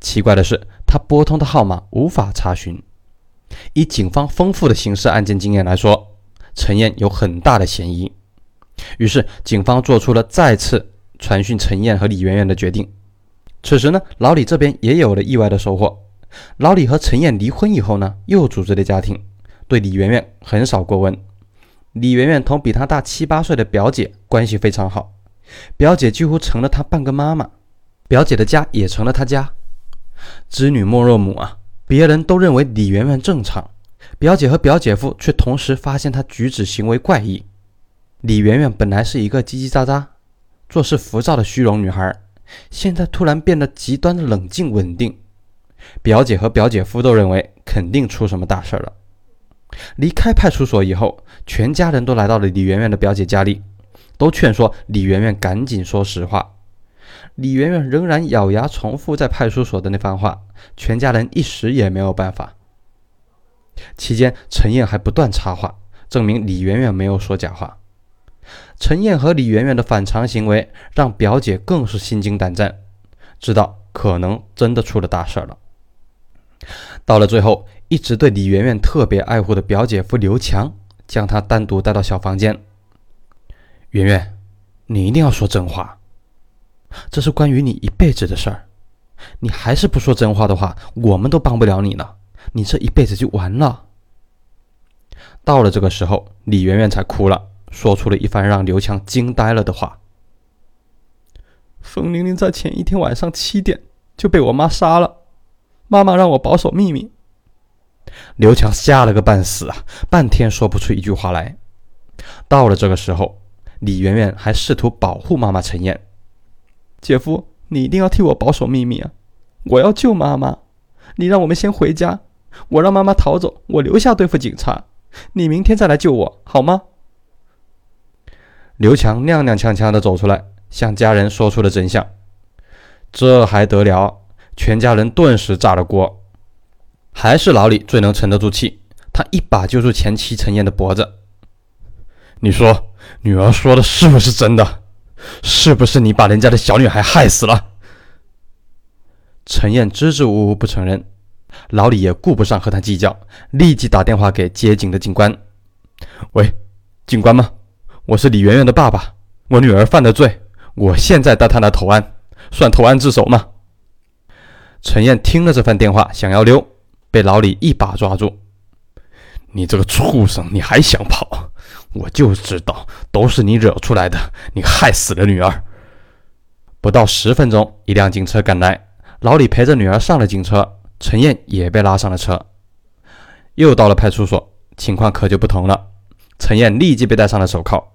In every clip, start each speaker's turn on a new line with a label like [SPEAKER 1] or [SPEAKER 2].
[SPEAKER 1] 奇怪的是，他拨通的号码无法查询。以警方丰富的刑事案件经验来说，陈燕有很大的嫌疑。于是，警方做出了再次传讯陈燕和李媛媛的决定。此时呢，老李这边也有了意外的收获。老李和陈燕离婚以后呢，又组织了家庭，对李媛媛很少过问。李媛媛同比她大七八岁的表姐关系非常好，表姐几乎成了她半个妈妈，表姐的家也成了她家。知女莫若母啊！别人都认为李媛媛正常，表姐和表姐夫却同时发现她举止行为怪异。李媛媛本来是一个叽叽喳喳、做事浮躁的虚荣女孩，现在突然变得极端的冷静稳定。表姐和表姐夫都认为肯定出什么大事了。离开派出所以后，全家人都来到了李媛媛的表姐家里，都劝说李媛媛赶紧说实话。李媛媛仍然咬牙重复在派出所的那番话，全家人一时也没有办法。期间，陈燕还不断插话，证明李媛媛没有说假话。陈燕和李媛媛的反常行为，让表姐更是心惊胆战，知道可能真的出了大事了。到了最后，一直对李媛媛特别爱护的表姐夫刘强，将她单独带到小房间：“媛媛，你一定要说真话。”这是关于你一辈子的事儿，你还是不说真话的话，我们都帮不了你了，你这一辈子就完了。到了这个时候，李媛媛才哭了，说出了一番让刘强惊呆了的话：“冯玲玲在前一天晚上七点就被我妈杀了，妈妈让我保守秘密。”刘强吓了个半死啊，半天说不出一句话来。到了这个时候，李媛媛还试图保护妈妈陈燕。姐夫，你一定要替我保守秘密啊！我要救妈妈，你让我们先回家，我让妈妈逃走，我留下对付警察，你明天再来救我，好吗？刘强踉踉跄跄地走出来，向家人说出了真相。这还得了？全家人顿时炸了锅。还是老李最能沉得住气，他一把揪住前妻陈燕的脖子：“你说，女儿说的是不是真的？”是不是你把人家的小女孩害死了？陈燕支支吾吾不承认，老李也顾不上和他计较，立即打电话给接警的警官：“喂，警官吗？我是李媛媛的爸爸，我女儿犯的罪，我现在带她来投案，算投案自首吗？”陈燕听了这番电话，想要溜，被老李一把抓住：“你这个畜生，你还想跑？”我就知道都是你惹出来的，你害死了女儿。不到十分钟，一辆警车赶来，老李陪着女儿上了警车，陈燕也被拉上了车。又到了派出所，情况可就不同了。陈燕立即被戴上了手铐，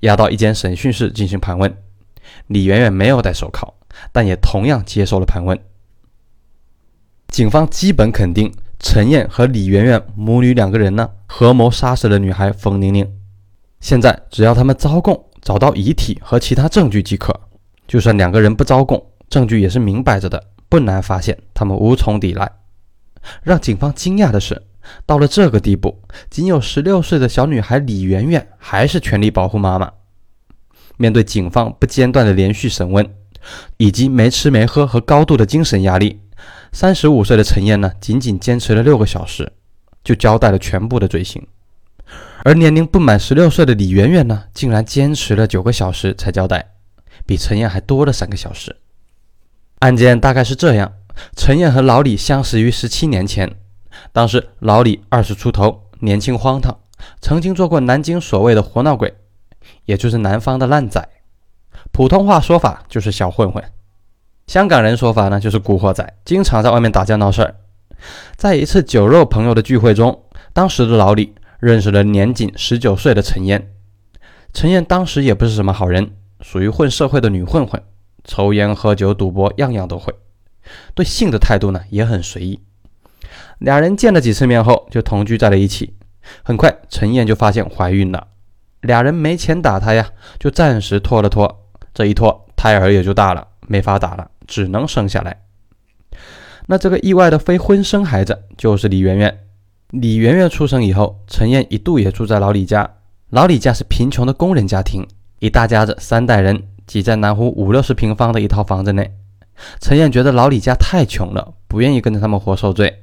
[SPEAKER 1] 押到一间审讯室进行盘问。李媛媛没有戴手铐，但也同样接受了盘问。警方基本肯定陈燕和李媛媛母女两个人呢合谋杀死了女孩冯玲玲。现在只要他们招供，找到遗体和其他证据即可。就算两个人不招供，证据也是明摆着的，不难发现他们无从抵赖。让警方惊讶的是，到了这个地步，仅有十六岁的小女孩李媛媛还是全力保护妈妈。面对警方不间断的连续审问，以及没吃没喝和高度的精神压力，三十五岁的陈燕呢，仅仅坚持了六个小时，就交代了全部的罪行。而年龄不满十六岁的李媛媛呢，竟然坚持了九个小时才交代，比陈燕还多了三个小时。案件大概是这样：陈燕和老李相识于十七年前，当时老李二十出头，年轻荒唐，曾经做过南京所谓的活闹鬼，也就是南方的烂仔，普通话说法就是小混混，香港人说法呢就是古惑仔，经常在外面打架闹事儿。在一次酒肉朋友的聚会中，当时的老李。认识了年仅十九岁的陈燕，陈燕当时也不是什么好人，属于混社会的女混混，抽烟喝酒赌博样样都会，对性的态度呢也很随意。俩人见了几次面后就同居在了一起，很快陈燕就发现怀孕了，俩人没钱打胎呀，就暂时拖了拖，这一拖胎儿也就大了，没法打了，只能生下来。那这个意外的非婚生孩子就是李媛媛。李媛媛出生以后，陈燕一度也住在老李家。老李家是贫穷的工人家庭，一大家子三代人挤在南湖五六十平方的一套房子内。陈燕觉得老李家太穷了，不愿意跟着他们活受罪。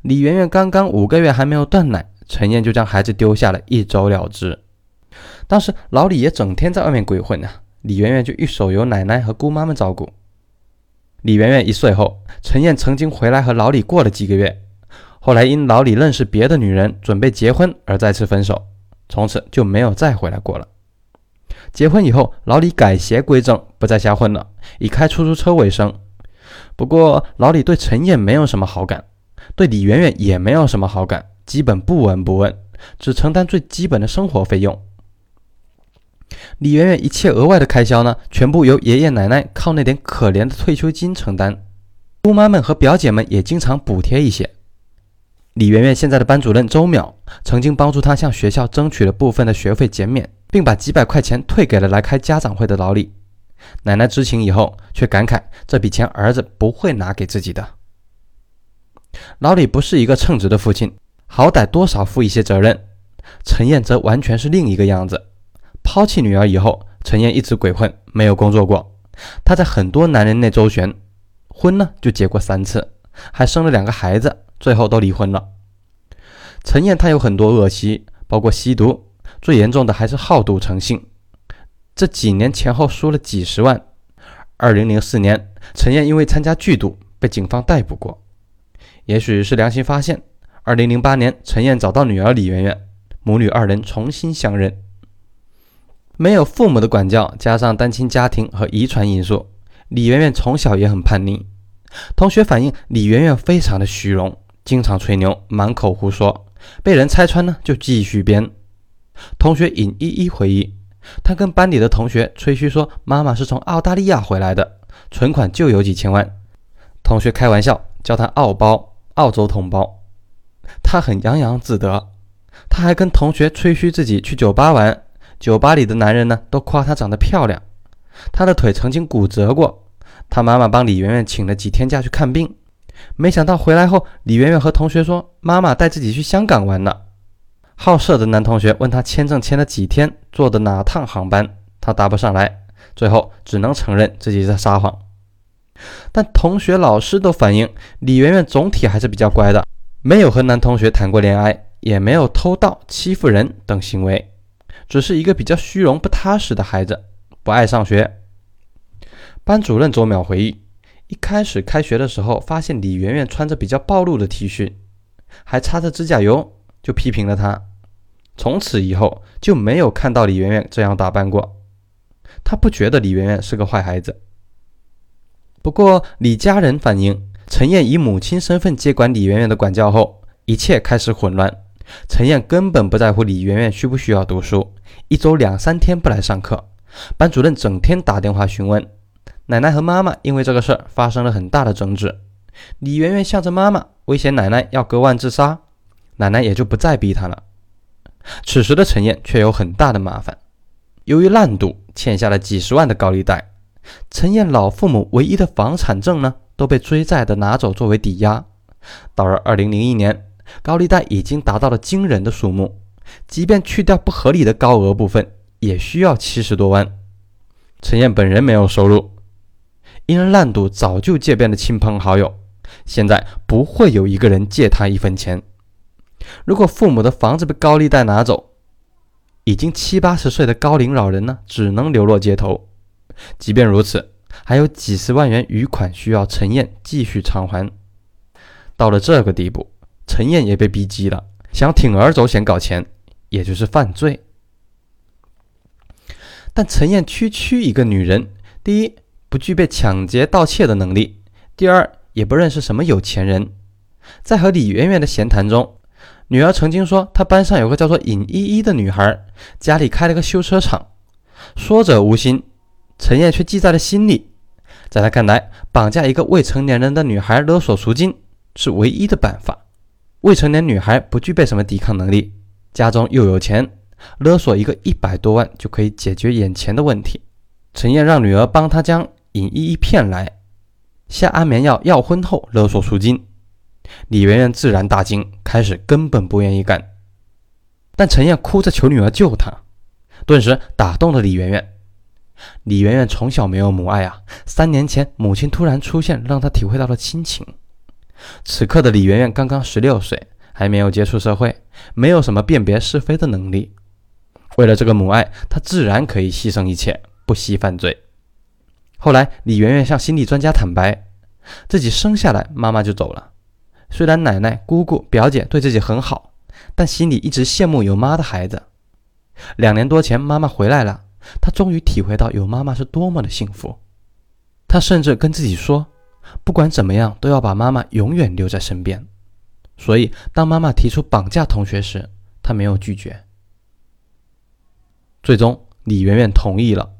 [SPEAKER 1] 李媛媛刚刚五个月还没有断奶，陈燕就将孩子丢下了，一走了之。当时老李也整天在外面鬼混呢，李媛媛就一手由奶奶和姑妈们照顾。李媛媛一岁后，陈燕曾经回来和老李过了几个月，后来因老李认识别的女人，准备结婚而再次分手，从此就没有再回来过了。结婚以后，老李改邪归正，不再瞎混了，以开出租车为生。不过，老李对陈燕没有什么好感，对李媛媛也没有什么好感，基本不闻不问，只承担最基本的生活费用。李媛媛一切额外的开销呢，全部由爷爷奶奶靠那点可怜的退休金承担，姑妈们和表姐们也经常补贴一些。李媛媛现在的班主任周淼曾经帮助她向学校争取了部分的学费减免。并把几百块钱退给了来开家长会的老李。奶奶知情以后，却感慨这笔钱儿子不会拿给自己的。老李不是一个称职的父亲，好歹多少负一些责任。陈燕则完全是另一个样子。抛弃女儿以后，陈燕一直鬼混，没有工作过。她在很多男人内周旋，婚呢就结过三次，还生了两个孩子，最后都离婚了。陈燕她有很多恶习，包括吸毒。最严重的还是好赌成性，这几年前后输了几十万。二零零四年，陈燕因为参加剧赌被警方逮捕过，也许是良心发现。二零零八年，陈燕找到女儿李媛媛，母女二人重新相认。没有父母的管教，加上单亲家庭和遗传因素，李媛媛从小也很叛逆。同学反映，李媛媛非常的虚荣，经常吹牛，满口胡说，被人拆穿呢就继续编。同学尹依依回忆，他跟班里的同学吹嘘说，妈妈是从澳大利亚回来的，存款就有几千万。同学开玩笑叫他“澳包”，澳洲同胞。他很洋洋自得。他还跟同学吹嘘自己去酒吧玩，酒吧里的男人呢都夸她长得漂亮。她的腿曾经骨折过，他妈妈帮李媛媛请了几天假去看病。没想到回来后，李媛媛和同学说，妈妈带自己去香港玩了。好色的男同学问他签证签了几天，坐的哪趟航班，他答不上来，最后只能承认自己在撒谎。但同学、老师都反映，李媛媛总体还是比较乖的，没有和男同学谈过恋爱，也没有偷盗、欺负人等行为，只是一个比较虚荣、不踏实的孩子，不爱上学。班主任周淼回忆，一开始开学的时候，发现李媛媛穿着比较暴露的 T 恤，还擦着指甲油。就批评了她，从此以后就没有看到李媛媛这样打扮过。他不觉得李媛媛是个坏孩子。不过李家人反映，陈燕以母亲身份接管李媛媛的管教后，一切开始混乱。陈燕根本不在乎李媛媛需不需要读书，一周两三天不来上课，班主任整天打电话询问。奶奶和妈妈因为这个事儿发生了很大的争执。李媛媛向着妈妈威胁奶奶要割腕自杀。奶奶也就不再逼她了。此时的陈燕却有很大的麻烦，由于烂赌欠下了几十万的高利贷，陈燕老父母唯一的房产证呢都被追债的拿走作为抵押。到了二零零一年，高利贷已经达到了惊人的数目，即便去掉不合理的高额部分，也需要七十多万。陈燕本人没有收入，因为烂赌早就借遍了亲朋好友，现在不会有一个人借他一分钱。如果父母的房子被高利贷拿走，已经七八十岁的高龄老人呢，只能流落街头。即便如此，还有几十万元余款需要陈燕继续偿还。到了这个地步，陈燕也被逼急了，想铤而走险搞钱，也就是犯罪。但陈燕区区一个女人，第一不具备抢劫盗窃的能力，第二也不认识什么有钱人，在和李媛媛的闲谈中。女儿曾经说，她班上有个叫做尹依依的女孩，家里开了个修车厂。说者无心，陈燕却记在了心里。在她看来，绑架一个未成年人的女孩勒索赎金是唯一的办法。未成年女孩不具备什么抵抗能力，家中又有钱，勒索一个一百多万就可以解决眼前的问题。陈燕让女儿帮她将尹依依骗来，下安眠药，要婚后勒索赎金。李媛媛自然大惊，开始根本不愿意干，但陈燕哭着求女儿救她，顿时打动了李媛媛。李媛媛从小没有母爱啊，三年前母亲突然出现，让她体会到了亲情。此刻的李媛媛刚刚十六岁，还没有接触社会，没有什么辨别是非的能力。为了这个母爱，她自然可以牺牲一切，不惜犯罪。后来，李媛媛向心理专家坦白，自己生下来妈妈就走了。虽然奶奶、姑姑、表姐对自己很好，但心里一直羡慕有妈的孩子。两年多前，妈妈回来了，她终于体会到有妈妈是多么的幸福。她甚至跟自己说。不管怎么样，都要把妈妈永远留在身边。所以，当妈妈提出绑架同学时，她没有拒绝。最终，李媛媛同意了。